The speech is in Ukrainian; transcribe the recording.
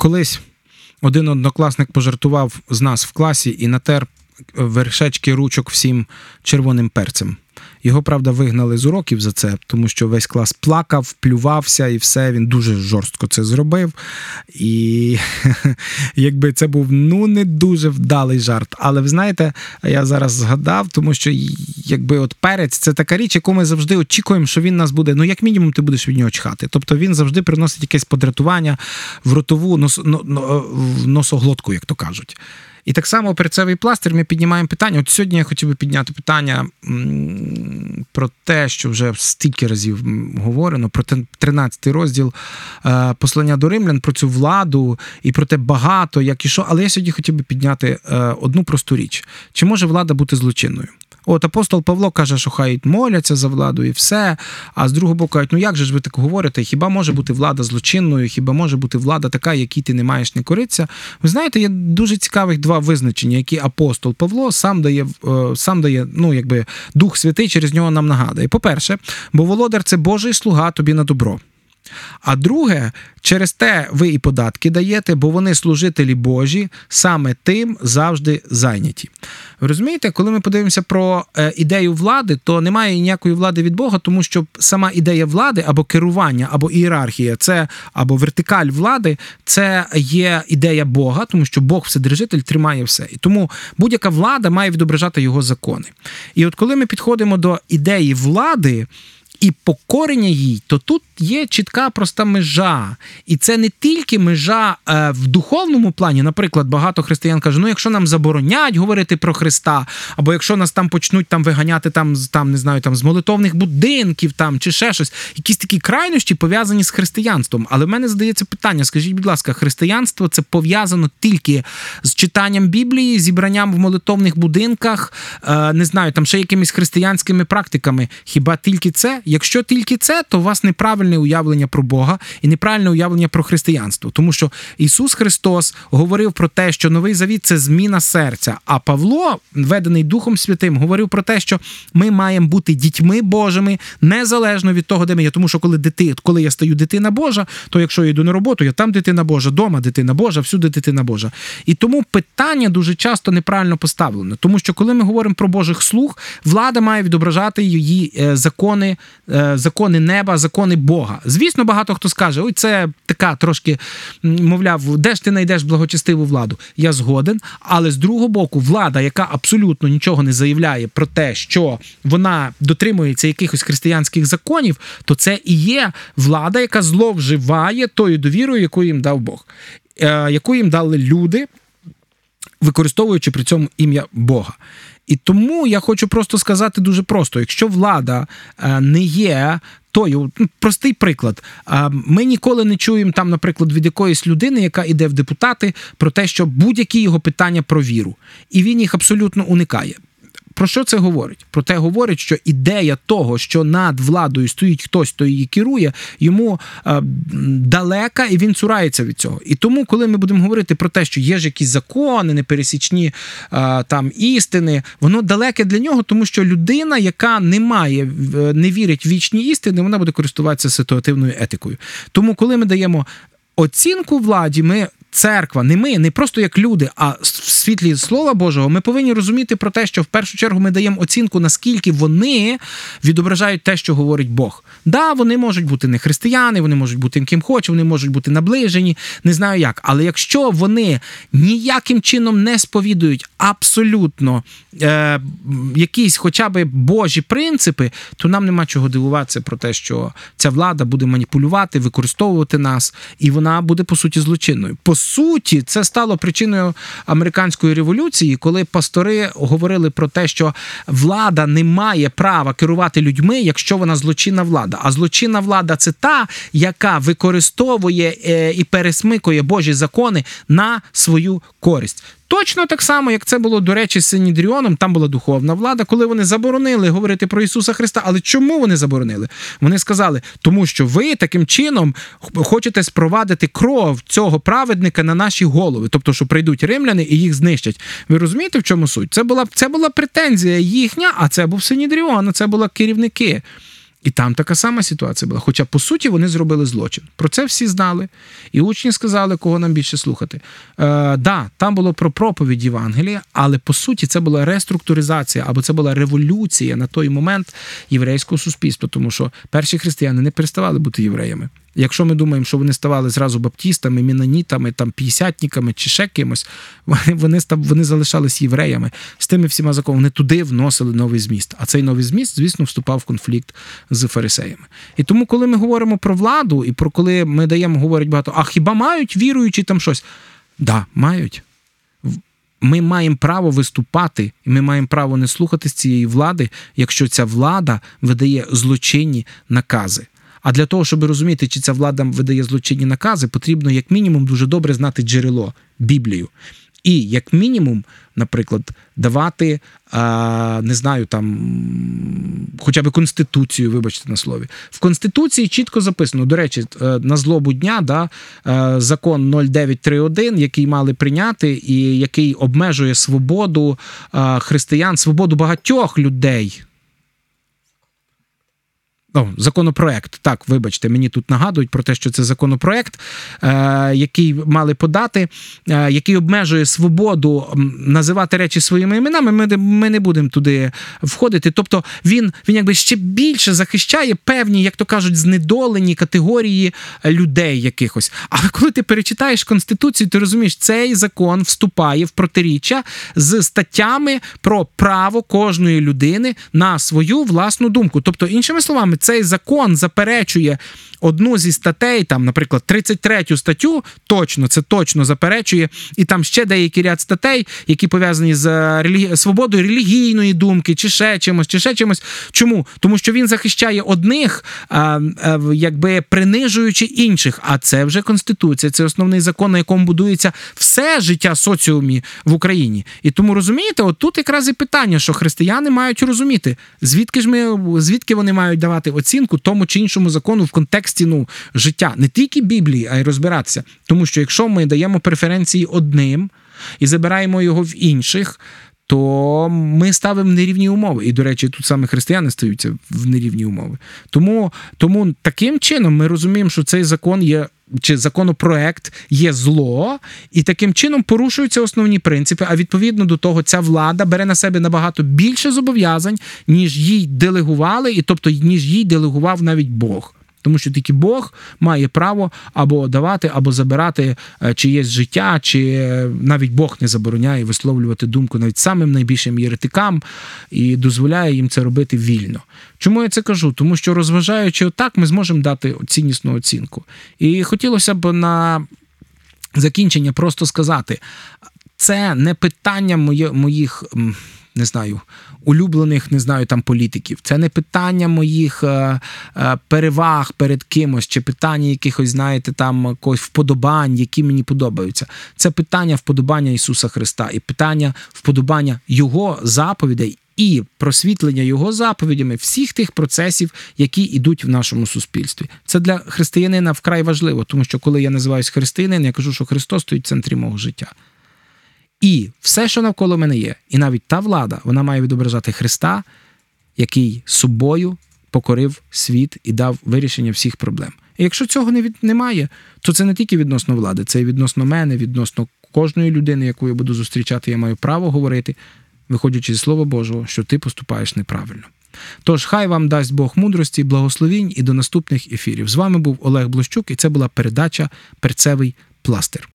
колись один однокласник пожартував з нас в класі і натер вершечки ручок всім червоним перцем. Його, правда, вигнали з уроків за це, тому що весь клас плакав, плювався і все. Він дуже жорстко це зробив. І якби це був ну не дуже вдалий жарт. Але ви знаєте, я зараз згадав, тому що якби от перець це така річ, яку ми завжди очікуємо, що він нас буде. Ну, як мінімум, ти будеш від нього чхати. Тобто він завжди приносить якесь подратування в ротову нос, носоглотку, як то кажуть. І так само перцевий пластир ми піднімаємо питання. От сьогодні я хотів би підняти питання про те, що вже стільки разів говорено, про 13 розділ е, послання до римлян, про цю владу і про те багато, як і що. Але я сьогодні хотів би підняти е, одну просту річ: чи може влада бути злочинною? От апостол Павло каже, що хай моляться за владу і все. А з другого боку, кажуть, ну як же ж ви так говорите? Хіба може бути влада злочинною? Хіба може бути влада така, якій ти не маєш не коритися? Ви знаєте, є дуже цікавих два визначення, які апостол Павло сам дає е, сам дає, ну якби Дух Святий через нього нам нагадує. По-перше, бо володар це Божий слуга тобі на добро. А друге, через те ви і податки даєте, бо вони служителі Божі, саме тим завжди зайняті. Ви розумієте, коли ми подивимося про е, ідею влади, то немає ніякої влади від Бога, тому що сама ідея влади або керування, або ієрархія, це або вертикаль влади, це є ідея Бога, тому що Бог вседержитель тримає все. І тому будь-яка влада має відображати його закони. І от коли ми підходимо до ідеї влади і покорення їй, то тут є чітка проста межа. І це не тільки межа е, в духовному плані. Наприклад, багато християн кажуть, ну якщо нам заборонять говорити про Христа, або якщо нас там почнуть там виганяти там, там не знаю, там з молитовних будинків там чи ще щось, якісь такі крайнощі пов'язані з християнством. Але в мене здається питання: скажіть, будь ласка, християнство це пов'язано тільки з читанням Біблії, зібранням в молитовних будинках, е, не знаю, там ще якимись християнськими практиками. Хіба тільки це? Якщо тільки це, то у вас неправильне уявлення про Бога і неправильне уявлення про християнство, тому що Ісус Христос говорив про те, що новий завіт це зміна серця. А Павло, ведений Духом Святим, говорив про те, що ми маємо бути дітьми Божими незалежно від того, де ми є. Тому що коли дити, коли я стаю дитина Божа, то якщо я йду на роботу, я там дитина Божа, дома дитина Божа, всюди дитина Божа. І тому питання дуже часто неправильно поставлено, тому що коли ми говоримо про Божих слуг, влада має відображати її е, закони закони неба, закони Бога. Звісно, багато хто скаже: ой, це така трошки, мовляв, де ж ти знайдеш благочестиву владу? Я згоден. Але з другого боку, влада, яка абсолютно нічого не заявляє про те, що вона дотримується якихось християнських законів, то це і є влада, яка зловживає тою довірою, яку їм дав Бог, е, яку їм дали люди. Використовуючи при цьому ім'я Бога. І тому я хочу просто сказати дуже просто: якщо влада е, не є. Тою ну, простий приклад. Ми ніколи не чуємо там, наприклад, від якоїсь людини, яка йде в депутати, про те, що будь-які його питання про віру, і він їх абсолютно уникає. Про що це говорить? Про те говорить, що ідея того, що над владою стоїть хтось, хто її керує, йому е, далека і він цурається від цього. І тому, коли ми будемо говорити про те, що є ж якісь закони, непересічні е, там істини, воно далеке для нього, тому що людина, яка не має, не вірить в вічні істини, вона буде користуватися ситуативною етикою. Тому, коли ми даємо оцінку владі, ми церква, не ми, не просто як люди, а в світлі Слова Божого, ми повинні розуміти про те, що в першу чергу ми даємо оцінку, наскільки вони відображають те, що говорить Бог. Да, вони можуть бути не християни, вони можуть бути ким хоче, вони можуть бути наближені, не знаю як. Але якщо вони ніяким чином не сповідують абсолютно е, якісь хоча б Божі принципи, то нам нема чого дивуватися про те, що ця влада буде маніпулювати, використовувати нас, і вона буде по суті злочинною. По суті, це стало причиною американської революції, коли пастори говорили про те, що влада не має права керувати людьми, якщо вона злочинна влада. А злочинна влада це та, яка використовує е, і пересмикує Божі закони на свою користь. Точно так само, як це було, до речі, з Синідріоном, там була духовна влада, коли вони заборонили говорити про Ісуса Христа. Але чому вони заборонили? Вони сказали, тому що ви таким чином хочете спровадити кров цього праведника на наші голови, тобто, що прийдуть римляни і їх знищать. Ви розумієте, в чому суть? Це була це була претензія їхня, а це був Синідріон, це були керівники. І там така сама ситуація була. Хоча, по суті, вони зробили злочин. Про це всі знали. І учні сказали, кого нам більше слухати. Е, да, там було про проповідь Євангелія, але по суті це була реструктуризація або це була революція на той момент єврейського суспільства, тому що перші християни не переставали бути євреями. Якщо ми думаємо, що вони ставали зразу баптістами, мінонітами, там п'ятдесятниками чи ще кимось, вони, став- вони залишались євреями з тими всіма законами. Вони туди вносили новий зміст. А цей новий зміст, звісно, вступав в конфлікт з фарисеями. І тому, коли ми говоримо про владу, і про коли ми даємо, говорять багато, а хіба мають віруючі там щось? Да, мають. Ми маємо право виступати, і ми маємо право не слухатись цієї влади, якщо ця влада видає злочинні накази. А для того, щоб розуміти, чи ця влада видає злочинні накази, потрібно як мінімум дуже добре знати джерело Біблію. І як мінімум, наприклад, давати, не знаю, там хоча б конституцію, вибачте на слові. В конституції чітко записано. До речі, е, на злобу дня да, е, закон 0931, який мали прийняти, і який обмежує свободу е, християн, свободу багатьох людей. О, законопроект. Так, вибачте, мені тут нагадують про те, що це законопроект, е, який мали подати, е, який обмежує свободу називати речі своїми іменами. Ми, ми не будемо туди входити. Тобто він, він якби ще більше захищає певні, як то кажуть, знедолені категорії людей якихось. Але коли ти перечитаєш конституцію, ти розумієш, цей закон вступає в протиріччя з статтями про право кожної людини на свою власну думку. Тобто, іншими словами, цей закон заперечує одну зі статей, там, наприклад, 33 статтю, точно це точно заперечує, і там ще деякий ряд статей, які пов'язані з е, релі... свободою релігійної думки, чи ще чимось, чи ще чимось. Чому? Тому що він захищає одних, а, а, якби принижуючи інших. А це вже конституція, це основний закон, на якому будується все життя соціумі в Україні. І тому розумієте, от тут якраз і питання, що християни мають розуміти, звідки ж ми звідки вони мають давати оцінку тому чи іншому закону в контексті ну, життя, не тільки Біблії, а й розбиратися. Тому що якщо ми даємо преференції одним і забираємо його в інших. То ми ставимо нерівні умови. І, до речі, тут саме християни стаються в нерівні умови. Тому, тому таким чином ми розуміємо, що цей закон є. Чи законопроект є зло, і таким чином порушуються основні принципи. А відповідно до того, ця влада бере на себе набагато більше зобов'язань, ніж їй делегували, і тобто ніж їй делегував навіть Бог. Тому що тільки Бог має право або давати, або забирати е, чиєсь життя, чи е, навіть Бог не забороняє висловлювати думку навіть самим найбільшим єретикам і дозволяє їм це робити вільно. Чому я це кажу? Тому що розважаючи отак, ми зможемо дати ціннісну оцінку. І хотілося б на закінчення просто сказати: це не питання моє, моїх. Не знаю, улюблених, не знаю, там політиків. Це не питання моїх е, е, переваг перед кимось, чи питання якихось, знаєте, там якогось вподобань, які мені подобаються. Це питання вподобання Ісуса Христа і питання вподобання Його заповідей і просвітлення Його заповідями всіх тих процесів, які йдуть в нашому суспільстві. Це для християнина вкрай важливо, тому що коли я називаюсь християнин, я кажу, що Христос стоїть в центрі мого життя. І все, що навколо мене є, і навіть та влада, вона має відображати Христа, який собою покорив світ і дав вирішення всіх проблем. І якщо цього не від, немає, то це не тільки відносно влади, це і відносно мене, відносно кожної людини, яку я буду зустрічати, я маю право говорити, виходячи зі Слова Божого, що ти поступаєш неправильно. Тож, хай вам дасть Бог мудрості, благословінь і до наступних ефірів. З вами був Олег Блощук, і це була передача Перцевий пластир.